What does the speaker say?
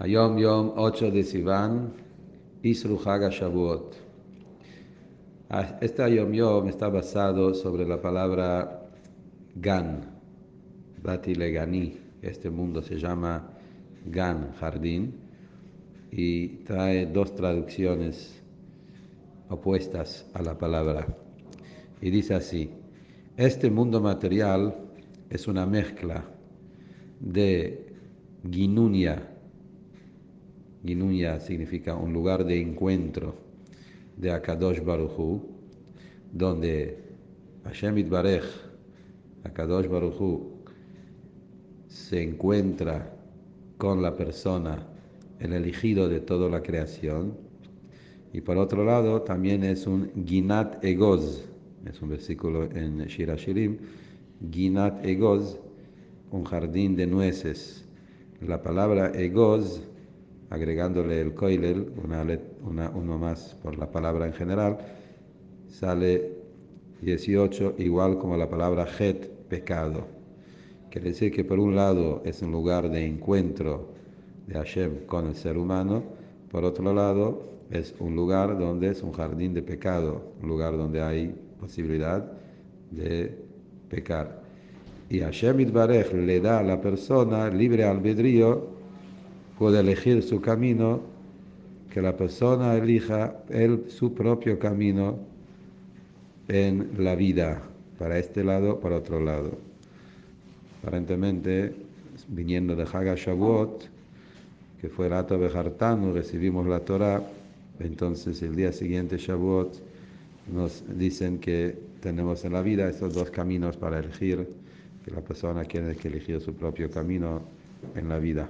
Ayom Yom 8 de Sivan, Isru Haga Shavuot. Ah, este Ayom Yom está basado sobre la palabra Gan, Bati Legani. Este mundo se llama Gan, jardín, y trae dos traducciones opuestas a la palabra. Y dice así, este mundo material es una mezcla de Ginunia, Ginunya significa un lugar de encuentro de Akadosh Baruchu, donde Hashem Itbarech, Akadosh Baruchu, se encuentra con la persona, el elegido de toda la creación. Y por otro lado, también es un Ginat Egoz, es un versículo en Shira Shirim, Ginat Egoz, un jardín de nueces. La palabra Egoz agregándole el koilel, una, uno más por la palabra en general, sale 18 igual como la palabra het, pecado. Quiere decir que por un lado es un lugar de encuentro de Hashem con el ser humano, por otro lado es un lugar donde es un jardín de pecado, un lugar donde hay posibilidad de pecar. Y Hashem Itbarech le da a la persona libre albedrío puede elegir su camino, que la persona elija él su propio camino en la vida, para este lado, para otro lado. Aparentemente, viniendo de Haga Shavuot, que fue el ato de Hartanu, recibimos la Torah, entonces el día siguiente Shavuot nos dicen que tenemos en la vida estos dos caminos para elegir, que la persona tiene que elegir su propio camino en la vida.